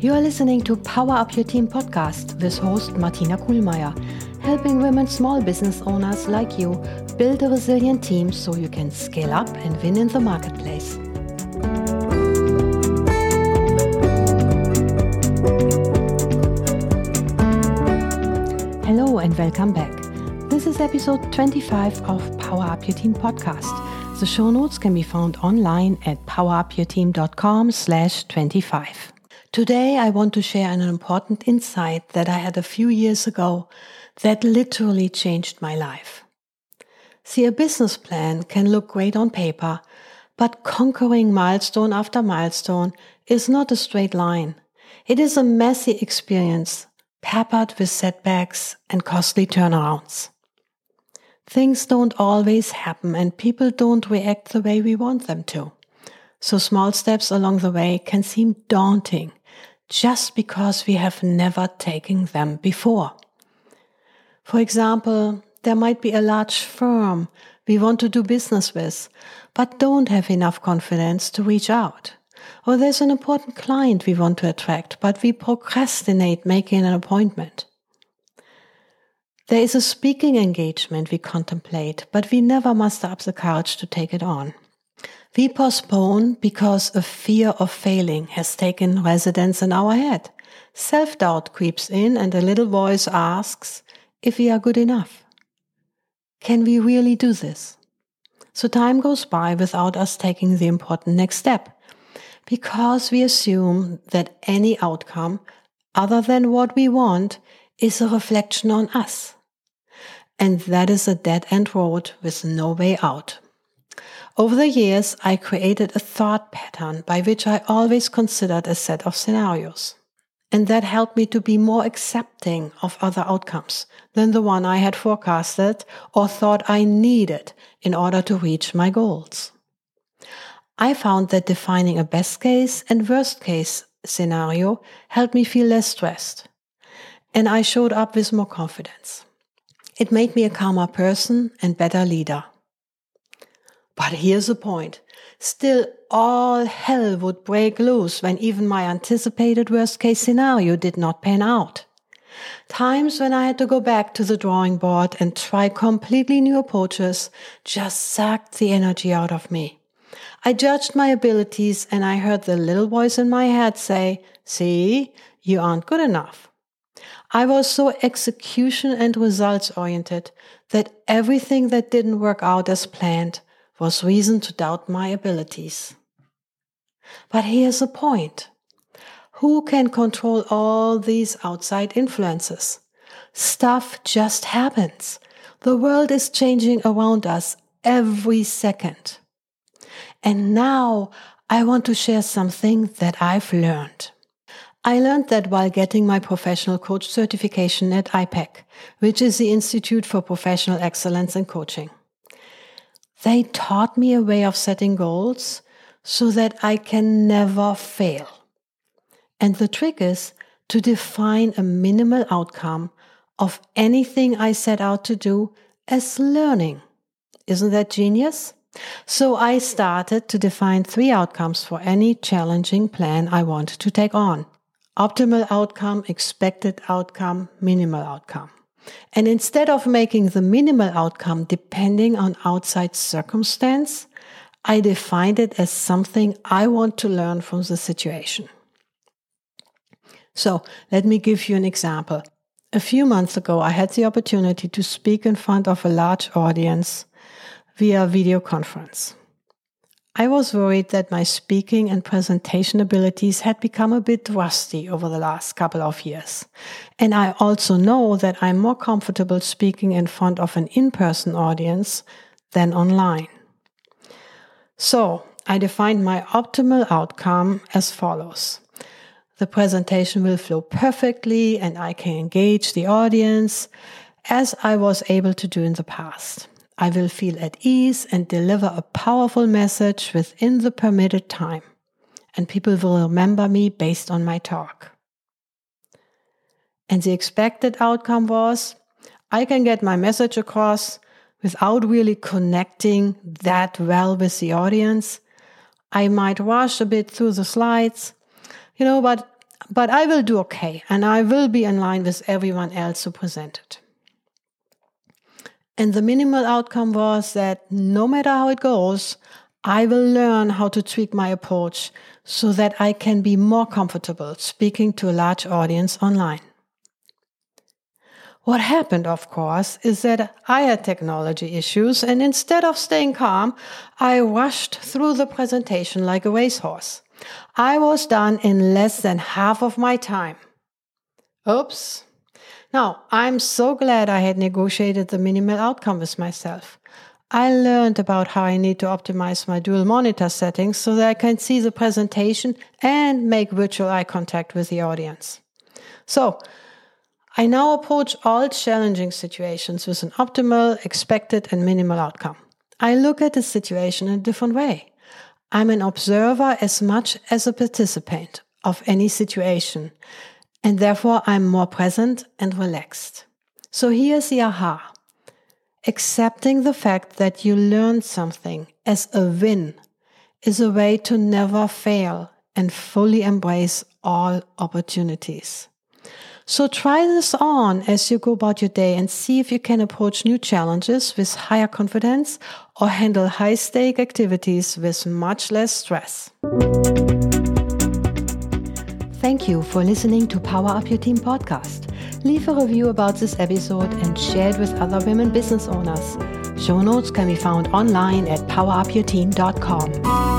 You are listening to Power Up Your Team podcast with host Martina Kuhlmeier, helping women small business owners like you build a resilient team so you can scale up and win in the marketplace. Hello and welcome back. This is episode 25 of Power Up Your Team podcast. The show notes can be found online at powerupyourteam.com slash 25. Today, I want to share an important insight that I had a few years ago that literally changed my life. See, a business plan can look great on paper, but conquering milestone after milestone is not a straight line. It is a messy experience, peppered with setbacks and costly turnarounds. Things don't always happen and people don't react the way we want them to. So small steps along the way can seem daunting just because we have never taken them before. For example, there might be a large firm we want to do business with, but don't have enough confidence to reach out. Or there's an important client we want to attract, but we procrastinate making an appointment. There is a speaking engagement we contemplate, but we never muster up the courage to take it on. We postpone because a fear of failing has taken residence in our head. Self doubt creeps in and a little voice asks if we are good enough. Can we really do this? So time goes by without us taking the important next step because we assume that any outcome other than what we want is a reflection on us. And that is a dead end road with no way out. Over the years, I created a thought pattern by which I always considered a set of scenarios. And that helped me to be more accepting of other outcomes than the one I had forecasted or thought I needed in order to reach my goals. I found that defining a best case and worst case scenario helped me feel less stressed. And I showed up with more confidence. It made me a calmer person and better leader. But here's the point. Still, all hell would break loose when even my anticipated worst case scenario did not pan out. Times when I had to go back to the drawing board and try completely new approaches just sucked the energy out of me. I judged my abilities and I heard the little voice in my head say, see, you aren't good enough. I was so execution and results oriented that everything that didn't work out as planned was reason to doubt my abilities. But here's the point. Who can control all these outside influences? Stuff just happens. The world is changing around us every second. And now I want to share something that I've learned. I learned that while getting my professional coach certification at IPEC, which is the Institute for Professional Excellence in Coaching. They taught me a way of setting goals so that I can never fail. And the trick is to define a minimal outcome of anything I set out to do as learning. Isn't that genius? So I started to define three outcomes for any challenging plan I wanted to take on. Optimal outcome, expected outcome, minimal outcome. And instead of making the minimal outcome depending on outside circumstance, I defined it as something I want to learn from the situation. So let me give you an example. A few months ago, I had the opportunity to speak in front of a large audience via video conference. I was worried that my speaking and presentation abilities had become a bit rusty over the last couple of years. And I also know that I'm more comfortable speaking in front of an in-person audience than online. So I defined my optimal outcome as follows. The presentation will flow perfectly and I can engage the audience as I was able to do in the past. I will feel at ease and deliver a powerful message within the permitted time. And people will remember me based on my talk. And the expected outcome was I can get my message across without really connecting that well with the audience. I might rush a bit through the slides, you know, but but I will do okay and I will be in line with everyone else who presented. And the minimal outcome was that no matter how it goes, I will learn how to tweak my approach so that I can be more comfortable speaking to a large audience online. What happened, of course, is that I had technology issues, and instead of staying calm, I rushed through the presentation like a racehorse. I was done in less than half of my time. Oops. Now, I'm so glad I had negotiated the minimal outcome with myself. I learned about how I need to optimize my dual monitor settings so that I can see the presentation and make virtual eye contact with the audience. So, I now approach all challenging situations with an optimal, expected, and minimal outcome. I look at the situation in a different way. I'm an observer as much as a participant of any situation, and therefore I'm more present and relaxed. So here's the aha. Accepting the fact that you learned something as a win is a way to never fail and fully embrace all opportunities. So try this on as you go about your day and see if you can approach new challenges with higher confidence or handle high stake activities with much less stress. Thank you for listening to Power Up Your Team podcast. Leave a review about this episode and share it with other women business owners. Show notes can be found online at powerupyourteam.com.